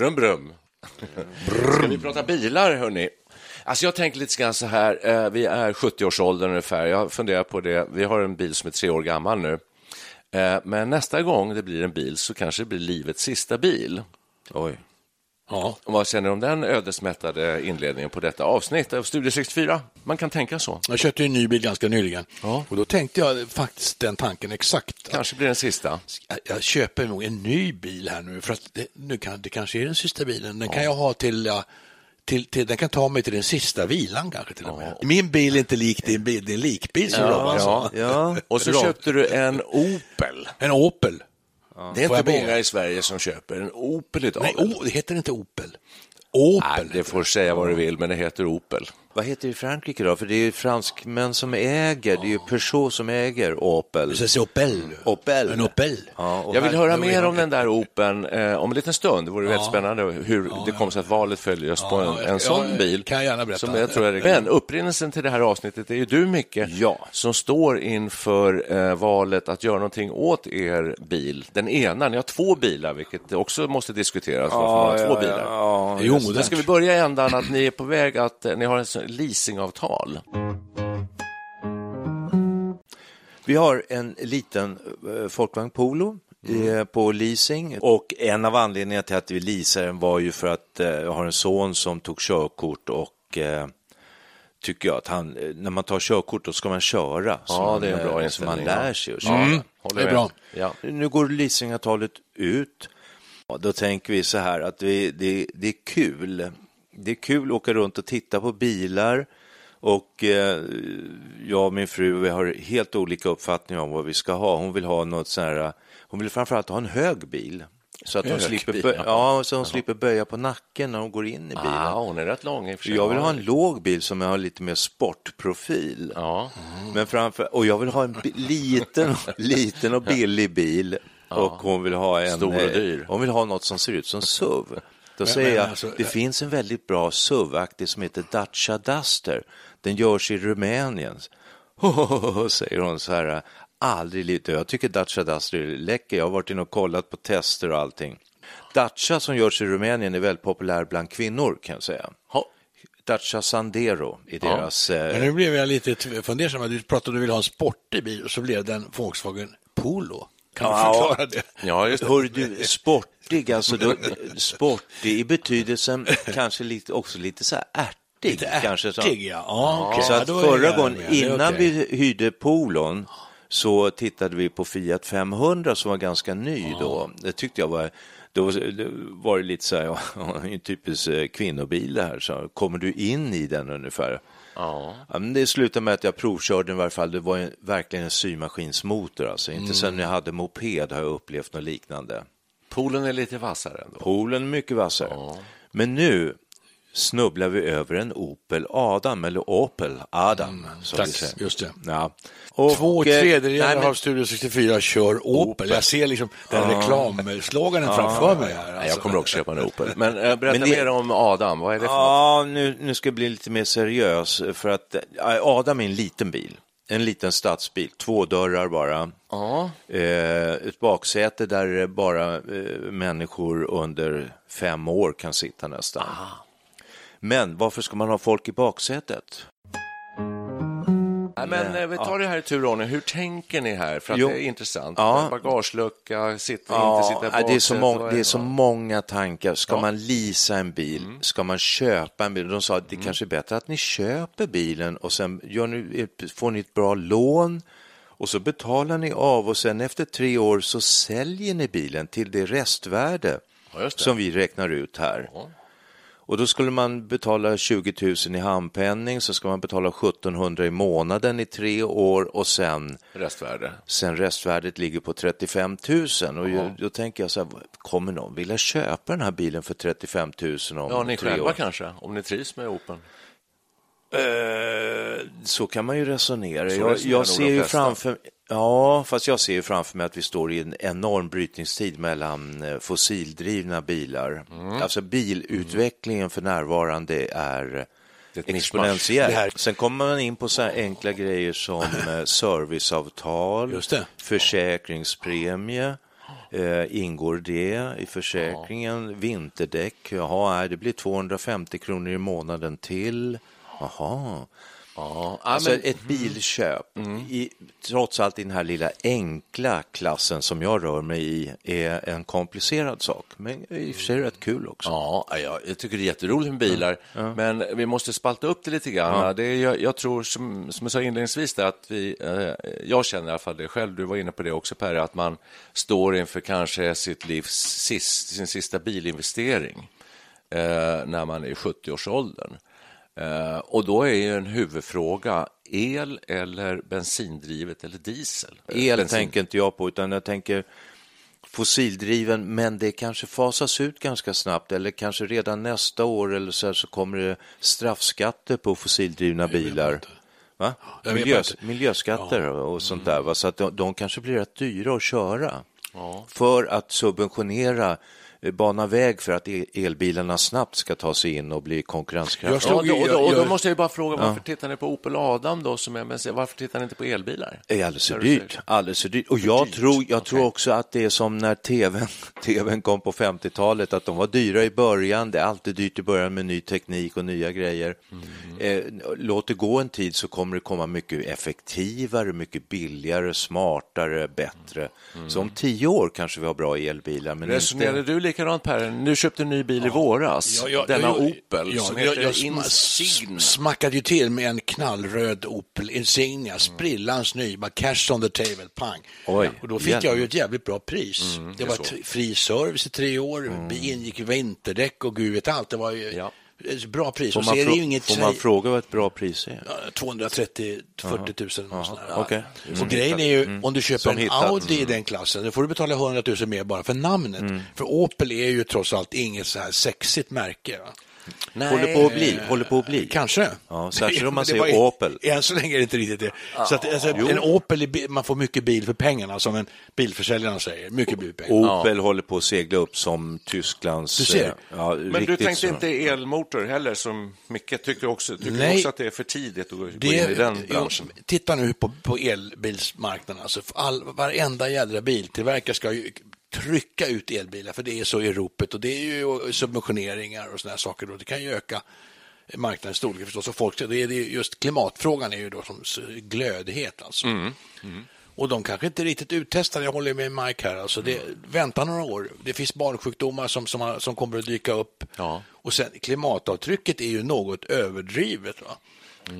Brum, brum. Ska vi prata bilar, hörni? Alltså jag tänker lite grann så här, eh, vi är 70-årsåldern ungefär. Jag funderar på det. Vi har en bil som är tre år gammal nu. Eh, Men nästa gång det blir en bil så kanske det blir livets sista bil. Oj. Ja. Och vad känner du om den ödesmättade inledningen på detta avsnitt av Studio 64? Man kan tänka så. Jag köpte en ny bil ganska nyligen Ja. och då tänkte jag faktiskt den tanken exakt. Kanske blir den sista. Jag, köper nog en ny bil här nu för att det, nu kan, det kanske är den sista bilen. Den kan jag ha till, ja, till, till, den kan ta mig till den sista vilan kanske till och med. Min bil är inte lik din bil, det är en likbil som Robban sa. Ja. Och så köpte du en Opel. En Opel. Det är Får inte många i Sverige som köper en Opel idag. Nej, väl? o, det heter inte Opel. Opel. Nej, det får säga vad du vill, men det heter Opel. Vad heter det i Frankrike då? För det är ju franskmän som äger, det är ju Peugeot som äger Opel. Det säger Opel. Opel. En Opel. Ja, Jag vill här- höra mer om den där Opeln eh, om en liten stund. Det vore väldigt spännande hur det kommer sig att valet följer oss på en, ja, en sån ja, bil. kan jag gärna berätta. Som jag tror är, men upprinnelsen till det här avsnittet är ju du, Micke, Ja. som står inför eh, valet att göra någonting åt er bil. Den ena, ni har två bilar, vilket också måste diskuteras. Varför man har två bilar. Det är ju Men omodernt. ska vi börja i ändan att ni är på väg att eh, ni har en leasingavtal? Vi har en liten eh, Folkvagn Polo eh, på leasing och en av anledningarna till att vi leasar den var ju för att eh, jag har en son som tog körkort och eh, tycker jag att han, eh, när man tar körkort då ska man köra. Ja, som, det är en bra eh, inställning, Så man lär sig att köra. Mm, det är bra. Ja. Nu går leasingavtalet ut. Ja, då tänker vi så här att vi, det, det är kul. Det är kul att åka runt och titta på bilar. Och eh, jag och min fru vi har helt olika uppfattningar om vad vi ska ha. Hon vill ha något så här, hon vill framförallt ha en hög bil. Så att hon, Hög slipper, bil, bö- ja. ja, så hon slipper böja på nacken när hon går in i bilen. Ah, hon är rätt lång i. Jag vill ha en låg bil som har lite mer sportprofil. Ja. Men framför, och jag vill ha en liten, liten och billig bil. Och hon vill ha en... Stor och eh, dyr. Hon vill ha något som ser ut som SUV. Då säger men jag, alltså, det eh, finns en väldigt bra SUV-aktig som heter Dacia Duster. Den görs i Rumänien. säger hon så här, aldrig lite. Jag tycker Dacia Duster är läcker. Jag har varit inne och kollat på tester och allting. Dacia som görs i Rumänien är väldigt populär bland kvinnor kan jag säga. Ha. Dacia Sandero i deras... eh, Men nu blev jag lite fundersam. Du pratade om att du ville ha en sportig bil och så blev det en Volkswagen Polo. Kan du Ja. förklara det? Ja, just det. Hör du, sportig, alltså då, sportig i betydelsen kanske lite, också lite så här ärtig. Lite kanske så. ärtig, ja. Ja, okej. Så Ja, att är förra gången, med. Innan okej. vi hyrde polon, så tittade vi på Fiat 500 som var ganska ny då. Det tyckte jag var, då var det lite så här, ja, en typisk eh, kvinnobil det här, så kommer du in i den ungefär? Ja. Ja, men det slutade med att jag provkörde den i varje fall. Det var en, verkligen en symaskinsmotor. Alltså. Inte sen jag hade moped har jag upplevt något liknande. Poolen är lite vassare ändå. Polen är mycket vassare. Men nu snubblar vi över en Opel Adam, eller Opel Adam. som tack. vi säger. Just det. Ja. Och, Två eh, tredjedelar nej, men- av Studio 64 kör Opel. Jag ser liksom den reklamsloganen framför mig. Här, alltså. jag kommer också köpa en Opel. Men äh, berätta Men det- mer om Adam. Vad är det för något? Ja, nu, nu ska jag bli lite mer seriös. För att eh, Adam är en liten bil. En liten stadsbil, två dörrar bara. Ja. Eh, ett baksäte där bara eh, människor under fem år kan sitta nästan. Men varför ska man ha folk i baksätet? Men eh, vi tar det här i tur och ordning. Hur tänker ni här? För att Jo. det är intressant. Ja. Bagagelucka, sitta, Ja, inte sitta nej, det, är så många, det är så Ja. många tankar. Ska Ja. man leasa en bil? Ska man köpa en bil? De sa att det kanske är bättre att ni köper bilen och sen gör ni, får ni ett bra lån och så betalar ni av och sen efter tre år så säljer ni bilen till det restvärde Ja, just det. som vi räknar ut här. Och då skulle man betala 20 000 i handpenning, så ska man betala 1700 i månaden i tre år och sen Restvärde. Sen restvärdet ligger på 35 000 och jag, då tänker jag så här, kommer någon vilja köpa den här bilen för 35 000 om Ja, ni tre själva år? kanske, om ni trivs med Opel. Eh, så kan man ju resonera. Så Jag, resonerar jag nog ser de ju flesta. framför Ja, fast jag ser ju framför mig att vi står i en enorm brytningstid mellan eh, fossildrivna bilar. Mm. Alltså bilutvecklingen för närvarande är exponentiell. Här- Sen kommer man in på så här enkla grejer som eh, serviceavtal, försäkringspremie. Eh, ingår det i försäkringen? Vinterdäck? Jaha, det blir 250 kronor i månaden till. Jaha. Ja, Alltså men, ett bilköp, i, trots allt i den här lilla enkla klassen som jag rör mig i, är en komplicerad sak. Men i och för sig rätt kul också. ja, ja, jag tycker det är jätteroligt med bilar, men vi måste spalta upp det lite grann. Det är, jag, jag tror, som, som jag sa inledningsvis, där, att vi, eh, jag känner i alla fall det själv, du var inne på det också Per, att man står inför kanske sitt livs sist, sin sista bilinvestering eh, när man är i 70-årsåldern. Eh, och då är ju en huvudfråga el eller bensindrivet eller diesel? El Bensin. tänker inte jag på, utan jag tänker fossildriven, men det kanske fasas ut ganska snabbt eller kanske redan nästa år eller så, så kommer det straffskatter på fossildrivna bilar. Va? Jag vet Miljö, inte. miljöskatter och sånt där, va? så att de, de kanske blir rätt dyra att köra för att subventionera bana väg för att elbilarna snabbt ska ta sig in och bli Jag konkurrenskraftiga. slog- Ja, då, och då, och då måste jag ju bara fråga, varför tittar ni på Opel Adam då? Som är, bensin- varför tittar ni inte på elbilar? Det är alldeles för dyrt. Alldeles för dyrt. Och jag, dyrt. tror, jag tror Okej. också att det är som när tvn, tvn kom på 50-talet, att de var dyra i början. Det är alltid dyrt i början med ny teknik och nya grejer. Mm. Eh, låt det gå en tid så kommer det komma mycket effektivare, mycket billigare, smartare, bättre. Så om tio år kanske vi har bra elbilar. Men Resonerade inte... du likadant Per? Nu köpte en ny bil i våras, Ja, jag- denna Opel, ja, som heter jag Insignia. smackade ju till med en knallröd Opel Insignia, sprillans ny, bara cash on the table, pang. Oj, och då fick hjälp. jag ju ett jävligt bra pris. det var så. t- fri service i tre år, mm. ingick vinterdäck och gud vet allt. Det var ju Ja. Ett bra pris. Får Och man, så är det ju inget får man fråga vad ett bra pris är? Ja, 230 40 000. och sådär. Ja. okej. Och grejen är ju, om du köper Som en hittat. Audi i den klassen, då får du betala 100 000 mer bara för namnet. För Opel är ju trots allt inget så här sexigt märke. Va? Håller på att bli. Håller på att bli. Kanske. Ja, särskilt om man Det säger Opel. Än så länge är det inte riktigt det. Så att, alltså, en Opel, man får mycket bil för pengarna, som en bilförsäljare säger. Mycket bil för pengarna. Opel håller på att segla upp som Tysklands... Du ser. eh, Ja, Men du tänkte så. inte elmotor heller, som Micke tycker också, tycker Nej. också att det är för tidigt att gå, Det, in i den branschen? Jo, titta nu på, på elbilsmarknaden. Alltså, för all, varenda jädra biltillverkare ska ju trycka ut elbilar, för det är så i ropet och det är ju subventioneringar och sådana saker. Och det kan ju öka marknadens storlek förstås. Och folk, det är just klimatfrågan är ju då som glödhet alltså. Och de kanske inte riktigt uttestade, jag håller med Mike här. Alltså det, Vänta några år, det finns barnsjukdomar som, som, som kommer att dyka upp. Ja. Och sen klimatavtrycket är ju något överdrivet. Va?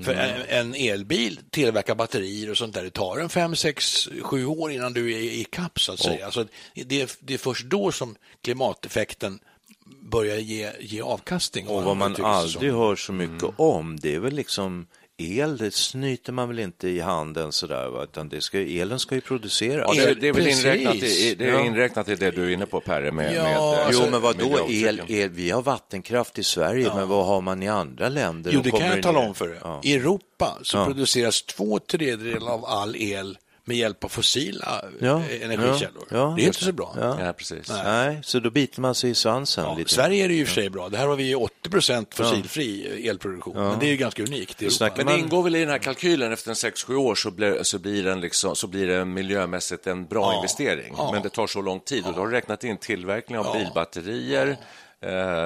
För en, en elbil tillverkar batterier och sånt där. Det tar en fem, sex, sju år innan du är i kapp så att säga. Alltså, det, är, det är först då som klimateffekten börjar ge, ge avkastning. Och vad man sig så. aldrig hör så mycket om, det är väl liksom el, det snyter man väl inte i handen sådär, va? utan det ska, elen ska ju produceras. Ja, det, det är väl Precis. inräknat i, det är Ja. inräknat i det du är inne på, Perre, med, Ja, med eh, alltså- Jo, men vad då el, el? Vi har vattenkraft i Sverige, men vad har man i andra länder? Jo, det kan jag tala om för dig. Ja. I Europa så Ja. produceras två tredjedelar av all el med hjälp av fossila Ja, eh, energikällor. ja, ja, det är inte så bra. Ja. Ja, precis. Nej, så då biter man sig i svansen Ja, lite. Sverige är det ju i och för sig bra. Det här har vi ju 80 procent fossilfri elproduktion. Men det är ju ganska unikt i Europa. Men det ingår väl i den här kalkylen efter en 6-7 år så blir, så, blir den liksom, så blir det miljömässigt en bra Ja. investering. Ja. Men det tar så lång tid och då har du räknat in tillverkning av bilbatterier,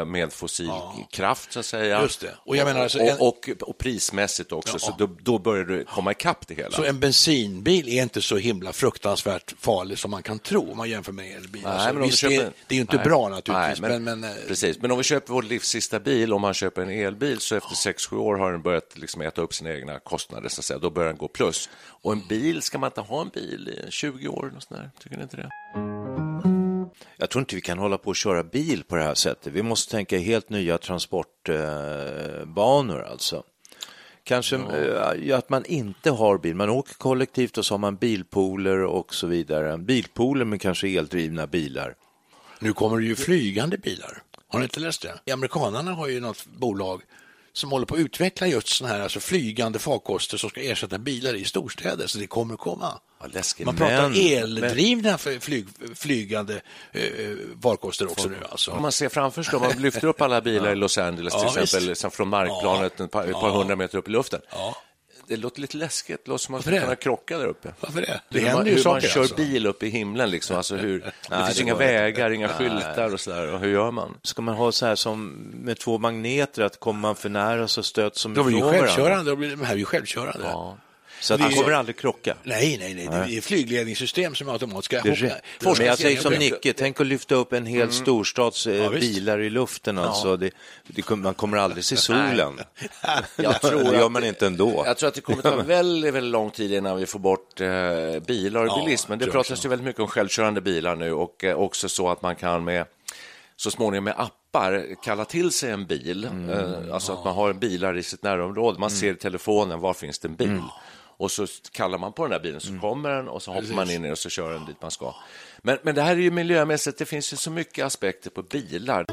med fossil kraft, så att säga. Just det. Och jag menar alltså och, en- och, och prismässigt också, så då, då börjar du komma ikapp det hela. Så en bensinbil är inte så himla fruktansvärt farlig som man kan tro om man jämför med elbil. Alltså, men visst, köper- det, det är ju inte Nej. bra naturligtvis, Nej, men, men, eh, precis. men om vi köper vår livs sista bil, om man köper en elbil, så efter 6-7 år har den börjat liksom äta upp sina egna kostnader, så att säga. då börjar den gå plus. Och en bil, ska man inte ha en bil i 20 år? Och sånt där? Tycker ni inte det? Jag tror inte vi kan hålla på och köra bil på det här sättet. Vi måste tänka helt nya transportbanor alltså. Kanske eh, att man inte har bil, man åker kollektivt och så har man bilpooler och så vidare. Bilpooler med kanske eldrivna bilar. nu kommer det ju flygande bilar. Har ni inte läst det? Amerikanerna har ju något bolag som håller på att utveckla just sådana här alltså flygande farkoster som ska ersätta bilar i storstäder, så det kommer att komma. Läskigt. Man pratar Men- eldrivna för flyg, flygande eh, farkoster också nu alltså. Om man ser framför sig, då, man lyfter upp alla bilar i Los Angeles till Ja, exempel, sen från markplanet par, ett par hundra meter upp i luften. Det låter lite läskigt, det låter som att man skulle kunna krocka där uppe. Varför det? Det hur man, ju hur man saker kör alltså. bil upp i himlen, liksom. alltså hur, det Nej, finns det inga vägar, inga skyltar och sådär. Och hur gör man? Ska man ha så här som med två magneter, att kommer man för nära så stöts de ju ifrån varandra. självkörande, de, blir, de här är ju självkörande. Ja. Så att Det det är- kommer aldrig krocka. Nej, nej, nej, det är flygledningssystem som automatiska. Det är Hoppa- rätt. Men jag säger som Nicke, tänk att lyfta upp en hel storstads eh, Ja, bilar i luften. Alltså. Det, det, kommer- man kommer aldrig se solen. Jag tror det gör man inte ändå. Jag tror att det kommer ta väldigt, väldigt lång tid innan vi får bort eh, bilar och Ja, bilismen. Det pratas ju väldigt mycket om självkörande bilar nu och eh, också så att man kan med så småningom med appar kalla till sig en bil. Eh, alltså att man har bilar i sitt närområde. Man ser i telefonen, var finns det en bil? Och så kallar man på den där bilen så kommer den och så hoppar man in i och så kör den dit man ska. Men, men det här är ju miljömässigt, det finns ju så mycket aspekter på bilar.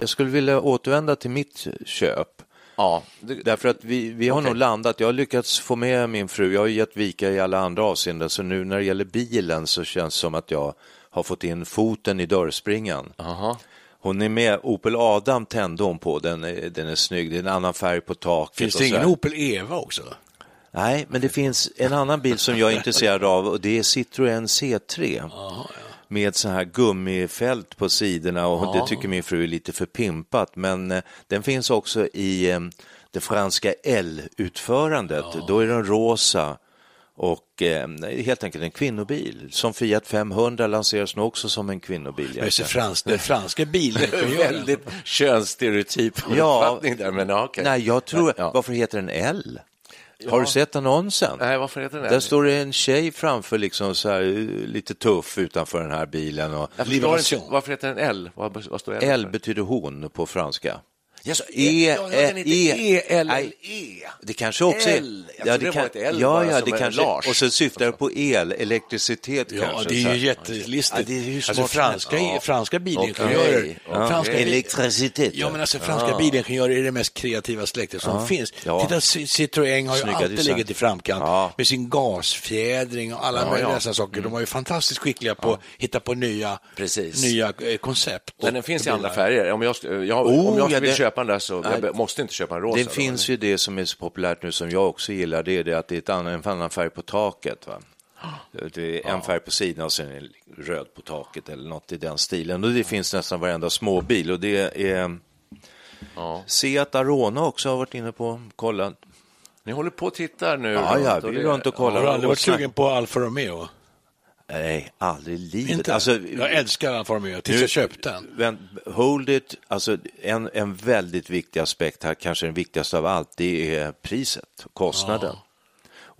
Jag skulle vilja återvända till mitt köp. Ja, det, Därför att vi, vi har nog landat, jag har lyckats få med min fru, jag har gett vika i alla andra avseenden, så nu när det gäller bilen så känns det som att jag har fått in foten i dörrspringan. aha. Hon är med, Opel Adam tände hon på, den är, den är snygg, det är en annan färg på taket. Finns det ingen. Opel Eva också? Nej, men det finns en annan bil som jag är intresserad av och det är Citroën C3. Med så här gummifält på sidorna och det tycker min fru är lite för pimpat. Men eh, den finns också i eh, det franska L-utförandet. Då är den rosa och eh, helt enkelt en kvinnobil. Som Fiat 500 lanseras nu också som en kvinnobil. Jag ser frans, den franska bilingenjören. Väldigt könsstereotyp Ja. uppfattning där, men ja, okej. Nej, jag tror, Ja. varför heter den L? Har du sett annonsen? Nej, varför heter den Där står det en tjej framför, liksom så här, eh, lite tuff utanför den här bilen. Och varför heter den L? Vad, vad står L, L betyder hon på franska. Ja, så E, ja, ja, den heter E, E, L, nej. E. Det kanske också är... L. Jag trodde det var ett L ja, ja, det kanske, Lars. och så syftar det på el, elektricitet Ja, kanske. det så är här. ju jättelistigt. Ja, det är ju alltså, franska, Ja. franska bilingenjörer. Okej, Franska bil- Elektricitet. Ja, men alltså franska bilingenjörer är det mest kreativa släktet som finns. Ja. Titta, C- Citroën har ju Snygga alltid design. legat i framkant Ja. med sin gasfjädring och alla möjliga dessa saker. De var ju fantastiskt skickliga på att hitta på nya, Precis. nya eh, koncept. Men den finns i andra färger. Om jag, jag, Oh, om jag ja, vill det- köpa den där så jag Nej. måste inte köpa en rosa. Det då, finns eller? ju det som är så populärt nu som jag också gillar, det är det att det är ett annan, en annan färg på taket. Va? Det är en färg på sidan och sen en röd på taket eller något i den stilen. Och det finns nästan varenda småbil och det är Ja. Seat Arona också har varit inne på kollat. Ni håller på och tittar nu. Ja, ja, vi är runt och Har kollar. du aldrig varit sugen på Alfa Romeo? Nej, aldrig i livet. Inte? Alltså, jag älskar Alfa Romeo tills Nu- jag köpte den. Men hold it, alltså en, en väldigt viktig aspekt här, kanske den viktigaste av allt, det är priset, kostnaden.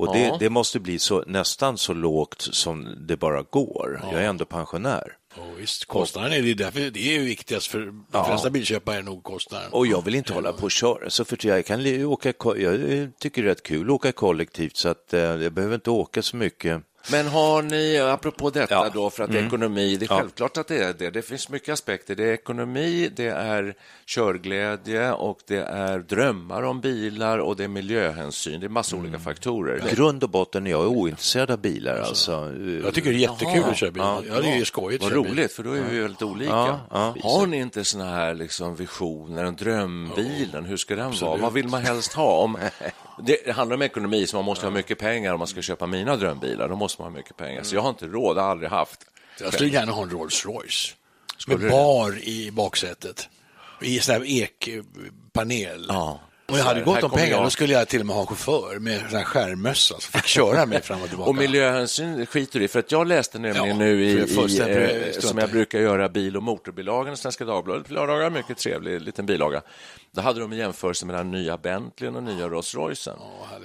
Och det, Ja. det måste bli så, nästan så lågt som det bara går. Jag är ändå pensionär. Oh, visst, kostnaden är det därför det är ju viktigast för de flesta bilköpare är nog kostnaden. Och jag vill inte hålla på och köra så för jag kan åka, jag tycker det är rätt kul att åka kollektivt så att eh, jag behöver inte åka så mycket. Men har ni, apropå detta Ja. Mm. då, för att ekonomi, det är Ja. självklart att det är det. Det finns mycket aspekter. Det är ekonomi, det är körglädje och det är drömmar om bilar och det är miljöhänsyn. Det är massa olika Mm. faktorer. I grund och botten är jag ointresserad av bilar alltså. Jag tycker det är jättekul att köra bil. Ja, det är ju skojigt Vad roligt, för då är vi ju väldigt olika. Ja, ja. Har ni inte såna här liksom visioner, en drömbilen, hur ska den vara? Vad vill man helst ha? Om, det handlar om ekonomi, så man måste ha mycket pengar om man ska köpa mina drömbilar. Då måste man ha mycket pengar. Så jag har inte råd, har aldrig haft. Jag skulle gärna ha en Rolls Royce med bar i baksätet. I sån här ekpanel. Ja. Och jag hade här om pengar, jag. då skulle jag till och med ha en chaufför med här skärmmössa som fick köra mig fram och tillbaka. Och miljöhänsyn skiter du i, för att jag läste nämligen Ja, nu i, i eh, som jag brukar göra, bil och motorbilagan i Svenska Dagbladet lördagar, mycket trevlig liten bilaga. Då hade de en jämförelse mellan nya Bentleyn och nya Rolls Roycen.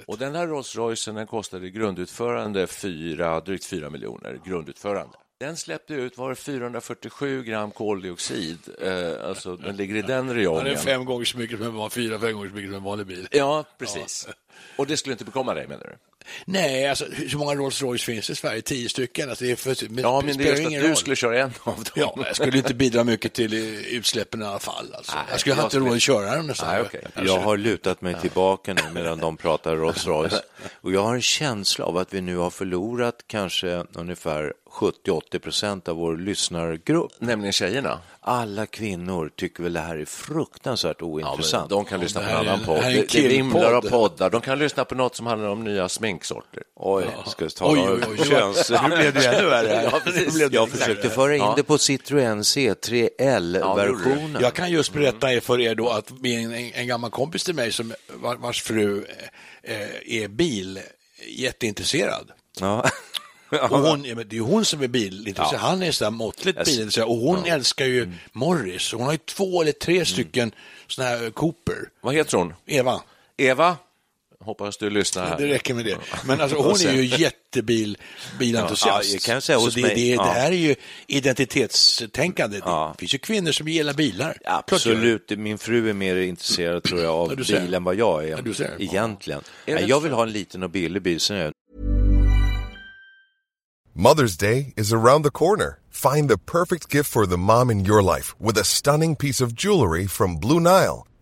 och den här Rolls Roycen den kostade grundutförande fyra, drygt 4 miljoner, grundutförande. Den släppte ut, var det 447 gram koldioxid, eh, alltså den ligger i den Ja, räjongen. det är fem gånger så mycket som en van- fyra, fem gånger så mycket som en vanlig bil. Ja, precis. Och det skulle inte bekomma dig, menar du? Nej, alltså hur många Rolls Royce finns det i Sverige? Tio stycken? Alltså, det är för, men Ja, men det är just ingen att du roll. skulle köra en av dem. Ja, jag skulle inte bidra mycket till utsläppen i alla fall. Alltså. Nej, jag skulle jag ha inte råd att köra den nästan. Nej, okej. Jag har lutat mig tillbaka nu medan de pratar Rolls Royce och jag har en känsla av att vi nu har förlorat kanske ungefär 70-80 procent av vår lyssnargrupp. Nämligen tjejerna. Alla kvinnor tycker väl det här är fruktansvärt Ja, ointressant. men de kan lyssna på en annan podd. det Det, det vimlar av poddar. De kan lyssna på något som handlar om nya sminksorter. Oj, ska vi tala Oj, oj, oj. köns... Nu blev det ännu värre. Ja, precis. Nu blev det Jag försökte föra in Ja. det på Citroën C3L-versionen. Jag kan just berätta er för er då att en, en, en gammal kompis till mig som, var- vars fru eh, är bil jätteintresserad. Ja. Och hon, ja, men det är hon som är bilintresserad. Han är så här måttligt ser- bilintresserad och hon älskar ju Morris. Hon har ju två eller tre Mm. stycken såna här Cooper. Vad heter hon? Eva, Eva? Hoppas du lyssnar här. det räcker med det. Men alltså, hon är ju jättebil, bilentusiast. Ja, jag kan säga så hos det, mig, det, ja. det här är ju identitetstänkande. Ja. Det finns ju kvinnor som gillar bilar. Absolut, min fru är mer intresserad tror jag av Ja, du ser. bil än vad jag är Ja, du ser. egentligen. Nej, jag vill ha en liten och billig bil, sen jag Mother's Day is around the corner. Find the perfect gift for the mom in your life with a stunning piece of jewelry from Blue Nile.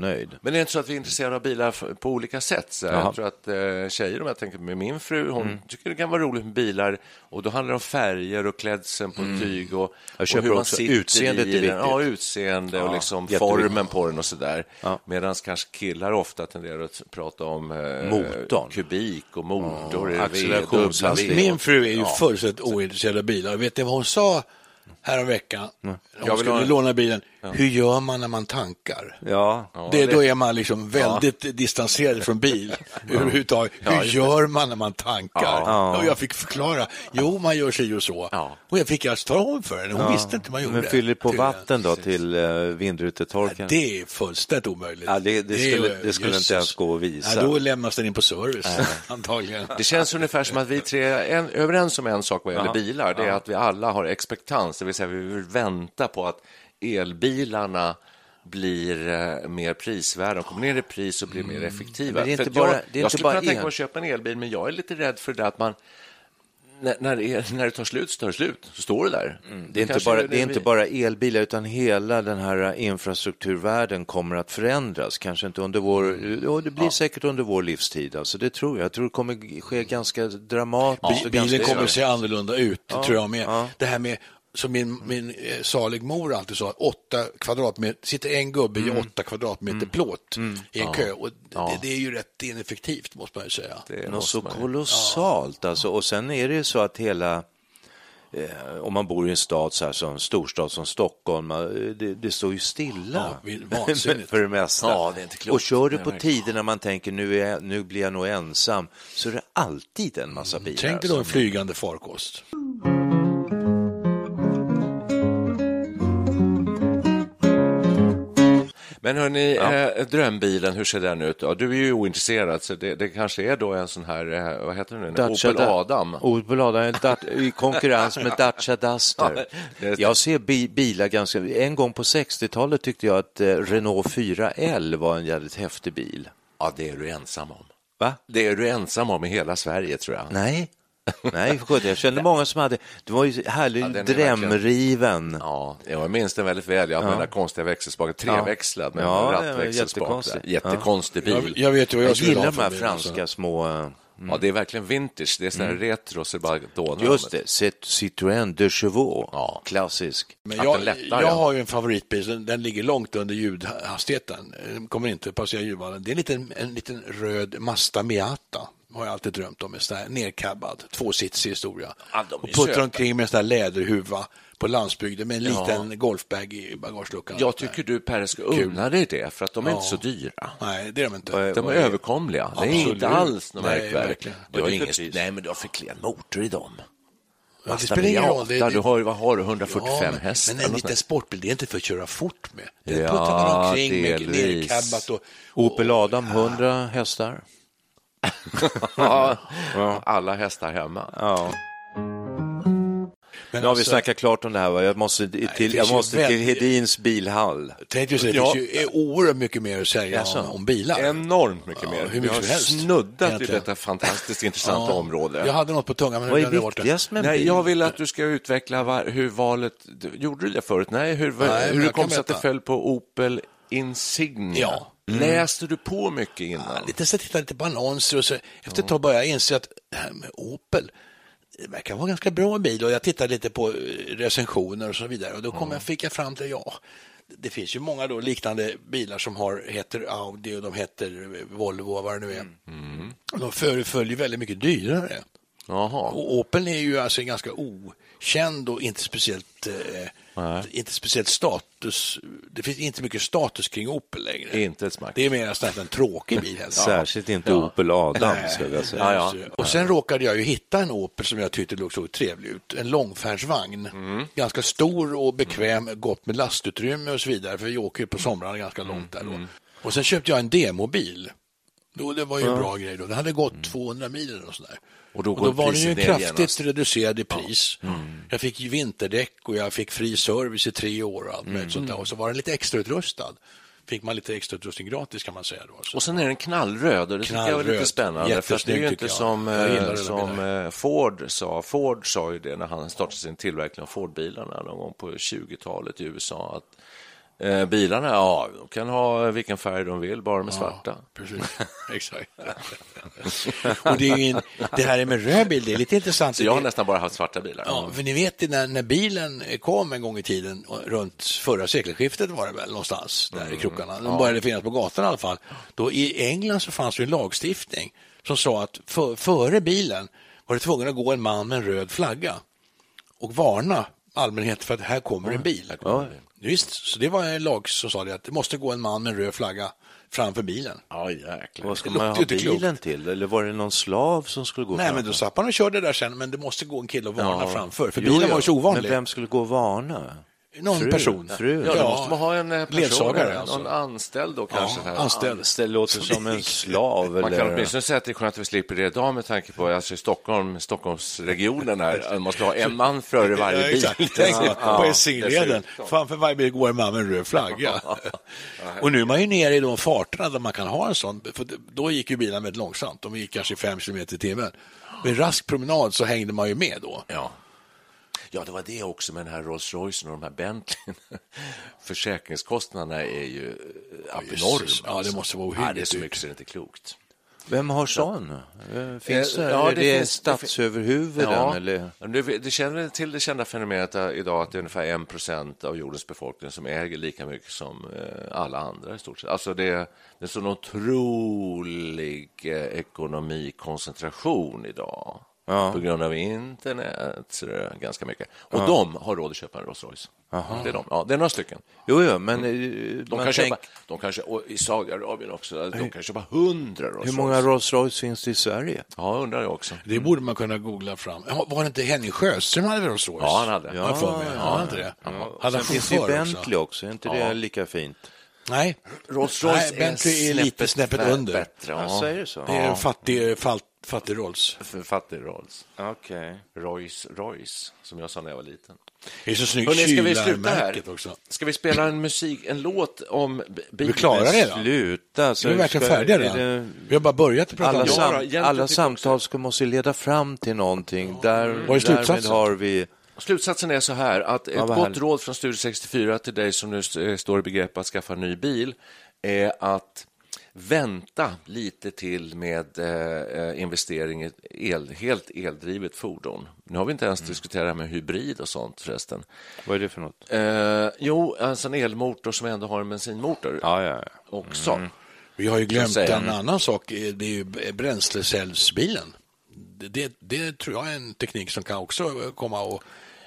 Nöjd. Men det är inte så att vi är intresserade av bilar på olika sätt. Så jag tror att eh, tjejer, om jag tänker med min fru, hon tycker det kan vara roligt med bilar och då handlar det om färger och klädseln på tyg och, och hur man sitter utseendet i den. Ja, utseende och Ja, liksom jätteviktigt. formen på den och sådär. Ja. Medan kanske killar ofta tenderar att prata om eh, Motorn. kubik och motor, Ja, ja. Min fru är ju fullständigt ointresserad av bilar. Vet ni vad hon sa häromveckan? Hon Jag vill skulle ha- låna bilen. Hur gör man när man tankar? Ja, det, då är man liksom väldigt distanserad från bil överhuvudtaget. Hur gör man när man tankar? Ja. Och jag fick förklara. Jo, man gör sig och så. Ja. Och jag fick alltså tala om för henne. Hon visste inte hur man gjorde. men fyller på vatten då till uh, vindrutetorkaren? Det är fullständigt omöjligt. Ja, det- det skulle- det skulle inte ens gå att visa. Ja, då lämnas den in på service, antagligen. Det känns ungefär som att vi tre är en, överens om en sak vad gäller bilar. Det är att vi alla har expectans, det vill säga vi vill vänta på att elbilarna blir eh, mer prisvärda. De kommer ner i pris och blir mer effektiva. Men det är För inte att bara- jag, det är jag inte skulle bara kunna tänka mig att köpa en elbil, men jag är lite rädd för det att man när, när, det, när det tar slut så tar det slut, så står det där. Det är, inte bara, det är vi- inte bara elbilar, utan hela den här infrastrukturvärlden kommer att förändras. Kanske inte under vår... Ja, det blir säkert under vår livstid. Alltså, det tror jag. Jag tror det kommer ske ganska dramatiskt. och Bilen ganska kommer att se annorlunda ut, tror jag med. ja. Det här med som min, min eh, salig mor alltid sa, åtta kvadratmeter, sitter en gubbe i åtta kvadratmeter plåt i en kö. Och det, det är ju rätt ineffektivt måste man ju säga. Något så kolossalt alltså. Och sen är det ju så att hela eh, om man bor i en stad så här som storstad som Stockholm, eh, det, det står ju stilla Ja, vansinnigt. för det mesta. Ja, det är inte klokt. och kör du Det är på tider när man tänker nu, är jag, nu blir jag nog ensam, så är det alltid en massa bilar. Tänk dig då en som- flygande farkost. Men hörni, eh, drömbilen, hur ser den ut? Ja, du är ju ointresserad, så det, det kanske är då en sån här, eh, vad heter den nu? Dacia Opel Da- Adam. Opel Adam i konkurrens med Dacia Duster. det- Jag ser bi bilar ganska... En gång på 60-talet tyckte jag att eh, Renault 4L var en jävligt häftig bil. Ja, det är du ensam om. Va? Det är du ensam om i hela Sverige, tror jag. Nej. Nej, för sjutton. jag kände många som hade, det var ju härligt Ja, den drömriven. Ja, jag minns den väldigt väl. Jag har Ja. den där konstiga växelspaken, treväxlad med Ja, rattväxelspak. Jättekonstig bil. Jag, jag vet ju vad jag, Jag gillar de här bil, franska alltså. små... eh, Ja, det är verkligen vintage. Det är sån här retro, så det bara dånar. Just det, Cit- Citroën de Chevaux. Ja. Klassisk. Men jag, den lättar, jag ja. har ju en favoritbil, så den ligger långt under ljudhastigheten. Den kommer inte passera ljudvallen. Det är en liten, en liten röd Mazda Miata. Har jag alltid drömt om, en sån här nercabbad, tvåsitsig historia. Ja, och puttrar omkring med en sån här läderhuva på landsbygden med en liten golfbag i bagageluckan. Jag tycker du, Per, ska unna dig det, för att de är inte så dyra. Nej, det är de inte. De är överkomliga. Det är Absolut. inte alls något märkvärdigt. det ingen, nej, men du har för klen motor i dem. Ja, Mazda Miata, du har, vad har du, 145 Ja, men, hästar? Men en liten sportbil, det är inte för att köra fort med. Det Ja, puttrar man omkring med delvis. nercabbat och... Opel Adam, 100 hästar. Ja. Alla hästar hemma. Ja. Men Nu har vi alltså- snackat klart om det här. Va? Jag måste till, jag måste till väldigt- Hedins bilhall. Tänkte ju säga, det Ja. finns ju oerhört mycket mer att säga Jaså? om, om bilar. Enormt mycket Ja, mer. hur mycket vi har helst, snuddat i egentligen. detta fantastiskt intressanta område. Jag hade något på tungan, men Vad det är jag det. viktigast med en Nej, bil? jag vill att du ska utveckla var, hur valet... Gjorde du det förut? Nej, hur, Nej, hur det jag kom sig att det föll på Opel Insignia? Ja. Läste du på mycket innan? Lite så tittade lite på annonser och så efter ett tag började jag inse att det här med Opel, det verkar vara en ganska bra bil och jag tittade lite på eh, recensioner och så vidare och då kom jag, fick jag fram till, ja, det finns ju många då liknande bilar som har, heter Audi och de heter Volvo och vad det nu är. Och de föreföljer väldigt mycket dyrare. Jaha. Och Opel är ju alltså ganska okänd och inte speciellt, eh, inte speciellt status. Det finns inte mycket status kring Opel längre. Inte ett smack. Det är mer nästan en tråkig bil. helt. Särskilt inte Opel Adam, säga. Ja, ja. Och sen råkade jag ju hitta en Opel som jag tyckte såg trevlig ut. En långfärdsvagn. Mm. Ganska stor och bekväm, gott med lastutrymme och så vidare. För vi åker ju på somrarna ganska långt där då. Mm. Och sen köpte jag en demobil. Då, det var ju en bra grej då. Den hade gått 200 mil eller något sånt där. Och då Och då var den ju ner kraftigt genast. reducerad i pris. Mm. Jag fick ju vinterdäck och jag fick fri service i tre år och allt Mm. sånt där. Och så var den lite extrautrustad. Fick man lite extrautrustning gratis kan man säga då. Så. Och sen är den knallröd och det tycker jag var lite Knallröd. spännande. För att det är ju inte som, eh, det som eh, Ford sa. Ford sa ju det när han startade sin tillverkning av Ford-bilarna någon gång på 20-talet i USA. Att eh, bilarna, ja, de kan ha vilken färg de vill, bara de är svarta. Precis, exakt. och det, är ju en, det här med röd bil, det är lite intressant. Så jag har nästan bara haft svarta bilar. Ja, för ni vet när, när bilen kom en gång i tiden, runt förra sekelskiftet var det väl någonstans där i krokarna. De började finnas på gatan i alla fall. Då i England så fanns det en lagstiftning som sa att för, före bilen var det tvungen att gå en man med en röd flagga och varna allmänheten för att här kommer en bil. Visst, så det var en lag som sa det att det måste gå en man med en röd flagga framför bilen. Ja, jäklar. Vad ska man ha inte klokt. bilen till? Eller var det någon slav som skulle gå Nej, fram? men då satt man och körde där sen, men det måste gå en kille och varna Ja. framför, för Jo, bilen ja. var så ovanlig. Men vem skulle gå och varna? Någon Fru, person. fru. Ja, då Ja, måste man ha en eh, person, ledsagare, någon alltså. anställd då kanske. här. anställd. Det låter som en slav. Man kan åtminstone säga att det är skönt att vi slipper det idag med tanke på alltså, Stockholm, Stockholmsregionen här. Man måste ha en man före varje bil. Exakt. Tänk på SJ-leden. Framför varje bil går en man med en röd flagga. och nu är man ju nere i de farterna där man kan ha en sån. För då gick ju bilarna väldigt långsamt. De gick kanske 5 km i timmen. Vid rask promenad så hängde man ju med då. Ja. Ja, det var det också med den här Rolls Royce och de här Bentley. Försäkringskostnaderna är ju eh, Ja. Jesus. Ja, det måste vara Ja, det är ohyggligt så mycket så det är inte klokt. Vem har sån? Eh, Finns Eh, det? ja, är det det, finns- statsöverhuvuden? Ja, Eller? Du känner till det kända fenomenet idag att det är ungefär 1 procent av jordens befolkning som äger lika mycket som alla andra i stort sett. Alltså det, det är en sån otrolig ekonomikoncentration idag. Ja. På grund av internet, så det är ganska mycket. Och de har råd att köpa en Rolls Royce. Det är, de. Ja, det är några stycken. Jo, jo, men eh, De kan, tänk, köpa, de kan köpa, och i Saudiarabien också, de kan köpa hundra Rolls hur många Royce. Rolls Royce finns det i Sverige? Ja, undrar jag också. Det borde man kunna googla fram. Ja, Var det inte Henning Sjöström hade Rolls Royce? Ja, han hade. Ja, för mig. Ja, han hade det. Hade Sen han finns det Bentley också, är inte det lika fint? Nej, Rolls Royce Nej, Bentley är lite snäppet vä- under. Bättre, Ja. ja. Säger du så? det är en fattig, fattig, fattig Rolls. Fattig Rolls. Okej. Rolls Royce, som jag sa när jag var liten. Det är så snyggt Hörrni, ska vi sluta här? också. Ska vi spela en musik, en låt om b- Vi är klara bilens- redan. Sluta. Så Vi är verkligen ska- färdiga är redan. det- Vi har bara börjat prata Alla, om det. sam- alla samtal ska måste leda fram till någonting. Där, Vad är därmed slutsatsen? har vi... Slutsatsen är så här, att ett vad gott härligt. råd från Studio 64 till dig som nu st- står i begrepp att skaffa en ny bil är att vänta lite till med eh, investering i el, helt eldrivet fordon. Nu har vi inte Mm. ens diskuterat det här med hybrid och sånt förresten. Vad är det för något? Eh, jo, alltså en elmotor som ändå har en bensinmotor Ja, ja, ja. också. Vi har ju glömt en annan sak. Det är ju bränslecellsbilen. Det, det, det tror jag är en teknik som kan också komma och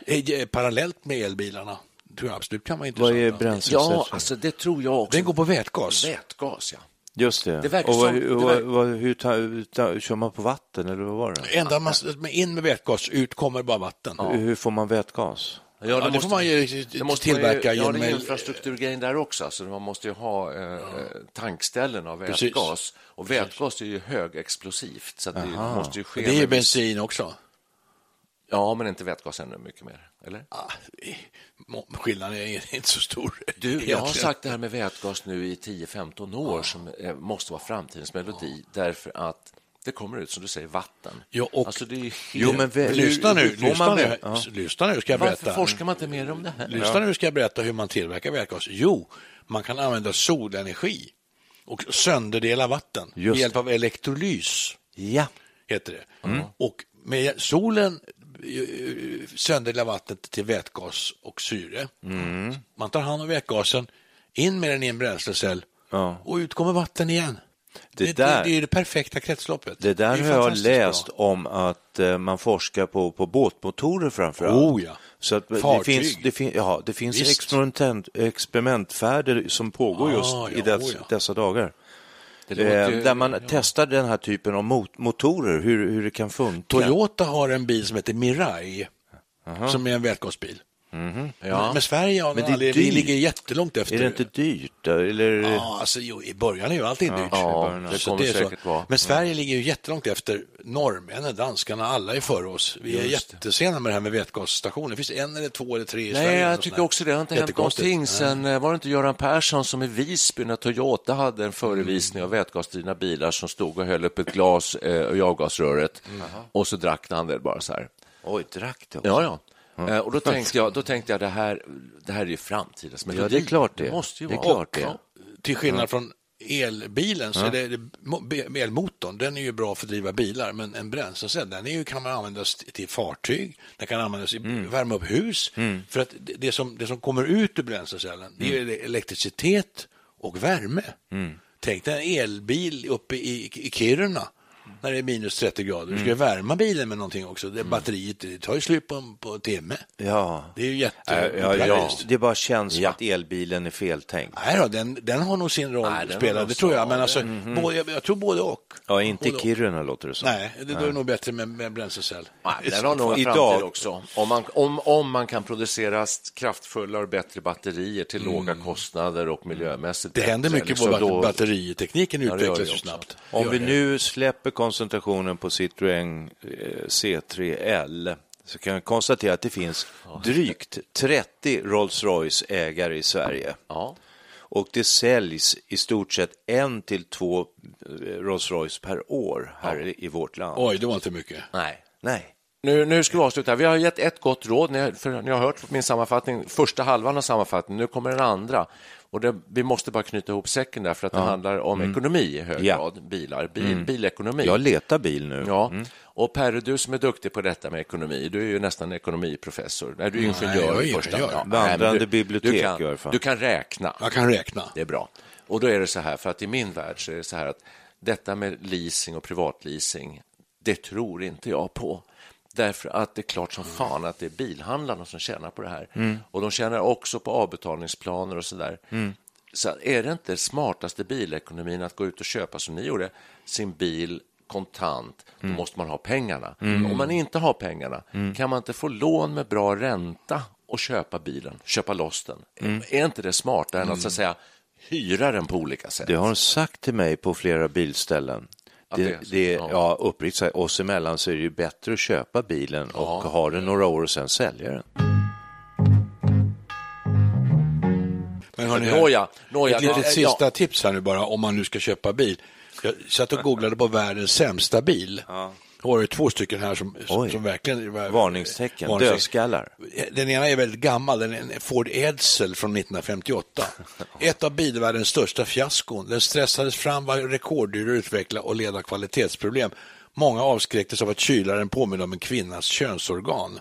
eh, parallellt med elbilarna. Tror jag absolut kan vara intressant. Vad är Ja, bränslecell? alltså det tror jag också. Den går på vätgas. Vätgas, ja. Just det. Det och vad, som- det vad, verkar- vad, hur, ta, ta, kör man på vatten eller vad var det? Enda man, in med vätgas, ut kommer bara vatten. Hur, hur får man vätgas? Ja, det får man ju det måste tillverka man ju, ja, genom det är infrastrukturgrejen där också. Så man måste ju ha eh, tankställen av Precis. vätgas. Och vätgas är ju högexplosivt, så att det måste ju ske... Det är ju bensin också. Ja, men inte vätgas ännu mycket mer, eller? Ah, skillnaden är inte så stor. Du, jag har sagt det här med vätgas nu i 10-15 år som eh, måste vara framtidens melodi, därför att det kommer ut, som du säger, vatten. Ja, och- alltså, det är helt... Jo, men vä- lyssna nu, lyssna man nu, ja. lyssna nu ska jag Varför berätta. forskar man inte mer om det här? Lyssna nu ska jag berätta hur man tillverkar vätgas. Jo, man kan använda solenergi och sönderdela vatten med Just hjälp av elektrolys, Ja. heter det. Och med solen sönderdelar vattnet till vätgas och syre. Man tar hand om vätgasen, in med den i en bränslecell Ja. och ut kommer vatten igen. Det Det, där- det, det är det perfekta kretsloppet. Det där är har jag läst bra. om att eh, man forskar på, på båtmotorer framför allt. Oh, ja. Så att det Fartyg. finns, det, fin, ja, det finns experiment, experimentfärder som pågår Ah, just ja, i dess, oh, ja. dessa dagar. Låter Eh, där man testar den här typen av mot, motorer, hur, hur det kan funka. Toyota har en bil som heter Mirai, som är en vätgasbil. Ja. Men Sverige har Men det är aldrig, vi ligger jättelångt efter. Är det inte dyrt? då? Eller? Ja, alltså, jo, i början är ju allting dyrt. Ja, det kommer är så. säkert vara. Men Sverige ligger ju jättelångt efter. Norrmännen, danskarna, alla är före oss. Vi är jättesena med det här med vätgasstationer. Det finns en eller två eller tre i Sverige. Nej, jag Något tycker också det. Det har inte hänt någonting sen, eh, var det inte Göran Persson som i Visby när Toyota hade en förevisning av vätgasdrivna bilar som stod och höll upp ett glas eh, i avgasröret och så drack han det bara så här. Oj, drack det också? Ja, ja. Eh, Och då tänkte jag, då tänkte jag det, här, det här är ju framtidens melodi. Ja, det är klart det. måste ju Det är vara. klart det. Ja, till skillnad från elbilen så är det, det, mo- elmotorn, den är ju bra för att driva bilar, men en bränslecell, den är ju, kan man användas till fartyg, den kan användas i värma upp hus, för att det, det, som, det som kommer ut ur bränslecellen, det är ju elektricitet och värme. Tänk dig en elbil uppe i, i Kiruna, när det är minus 30 grader. Du ska ju värma bilen med någonting också. Det batteriet det tar ju slut på, en- på en timme. Ja. Det är ju Ja, ja, ja. jättepraktiskt. Det bara känns som Ja. att elbilen är feltänkt. Nej då, den, den har nog sin roll Nej, att spela, det tror jag. Men alltså, Mhm. både, jag, jag tror både och. Ja, inte i och. Kiruna låter det som. Nej, det, då är det nog bättre med, med bränslecell. Nej, den har nog en Idag- framtid också. Om man, om, om man kan producera kraftfulla och bättre batterier till låga kostnader och miljömässigt Det händer mycket på så då- batteritekniken Ja, utvecklas också. snabbt. Om vi nu släpper koncentrationen på Citroën eh, C3L så kan jag konstatera att det finns drygt 30 Rolls-Royce-ägare i Sverige. Ja. Och det säljs i stort sett en till två eh, Rolls-Royce per år här i- i vårt land. Oj, det var inte mycket. Nej. Nej, Nu, nu ska vi avsluta. Vi har gett ett gott råd. Ni har, för ni har hört min sammanfattning, första halvan av sammanfattningen. Nu kommer den andra. Och det, vi måste bara knyta ihop säcken där, för att det handlar om ekonomi i hög Ja. grad. Bilar, bil, bilekonomi. Jag letar bil nu. Ja, och Perre, du som är duktig på detta med ekonomi, du är ju nästan ekonomiprofessor. Nej, du är ingenjör jag är i första ingenjör. Ja, Vandrande du- bibliotek du kan. Du kan räkna. Jag kan räkna. Det är bra. Och då är det så här, för att i min värld så är det så här att detta med leasing och privatleasing, det tror inte jag på. Därför att det är klart som fan att det är bilhandlarna som tjänar på det här. Och de tjänar också på avbetalningsplaner och så där. Så är det inte smartaste bilekonomin att gå ut och köpa, som ni gjorde, sin bil kontant, då måste man ha pengarna. Om man inte har pengarna, kan man inte få lån med bra ränta och köpa bilen, köpa loss den? Är inte det smartare än att, så att säga, hyra den på olika sätt? Det har de sagt till mig på flera bilställen. Det Det, Ja. ja, uppriktigt sagt, oss emellan så är det ju bättre att köpa bilen och ha den några år och sen sälja den. Men hörni, Nåja, nåja, ett litet ja, sista ja. tips här nu bara, om man nu ska köpa bil. Jag satt och googlade på världens sämsta bil. Då var det två stycken här som, Oj. som verkligen... Varningstecken, dödskallar. Den ena är väldigt gammal, den är en Ford Edsel från 1958. Ett av bilvärldens största fiaskon. Den stressades fram, var rekorddyr att utveckla och leda kvalitetsproblem. Många avskräcktes av att kylaren påminner om en kvinnas könsorgan.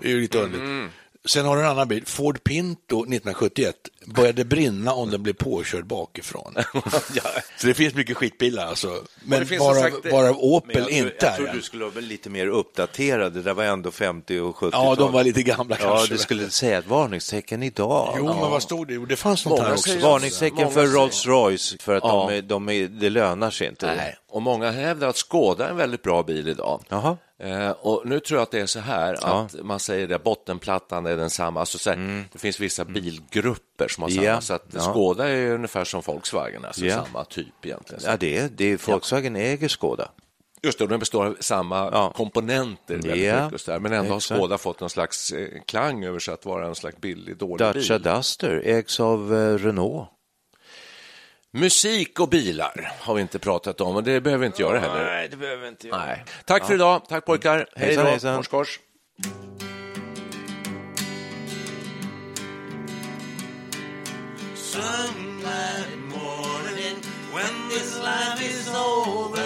Det är ju lite underligt. Sen har du en annan bil, Ford Pinto 1971, började brinna om den blev påkörd bakifrån. Så det finns mycket skitbilar alltså. Men varav, sagt- varav Men Opel jag, tror- inte jag är tror en. du skulle vara lite mer uppdaterad. Det där var ändå 50 och 70 Ja, de var lite gamla Ja, kanske. du skulle säga ett varningstecken idag. Jo, men vad stod det? Jo, det fanns något Många här också. Varningstecken Många för Rolls Royce för att Ja. de är, de är, det lönar sig inte. Nej, och många hävdar att Skoda är en väldigt bra bil idag. Jaha. Eh, och nu tror jag att det är så här att man säger att bottenplattan är densamma. Alltså så här, Det finns vissa bilgrupper som har samma. Mm. Ja, Så att ja. Skoda är ungefär som Volkswagen, alltså Ja. samma typ egentligen. Ja, det är, det är Volkswagen äger Skoda. Just det, och den består av samma Ja. komponenter Ja, där. Men ändå har. Skoda fått någon slags eh, klang över sig att vara en slags billig, dålig Dacia bil. Duster ägs av eh, Renault. Musik och bilar har vi inte pratat om och det behöver vi inte göra heller. Nej, det behöver inte jag. Nej. Tack för idag. Tack pojkar. Hej då. hejsan. Kors, kors. Sunlight morning, when this life is over,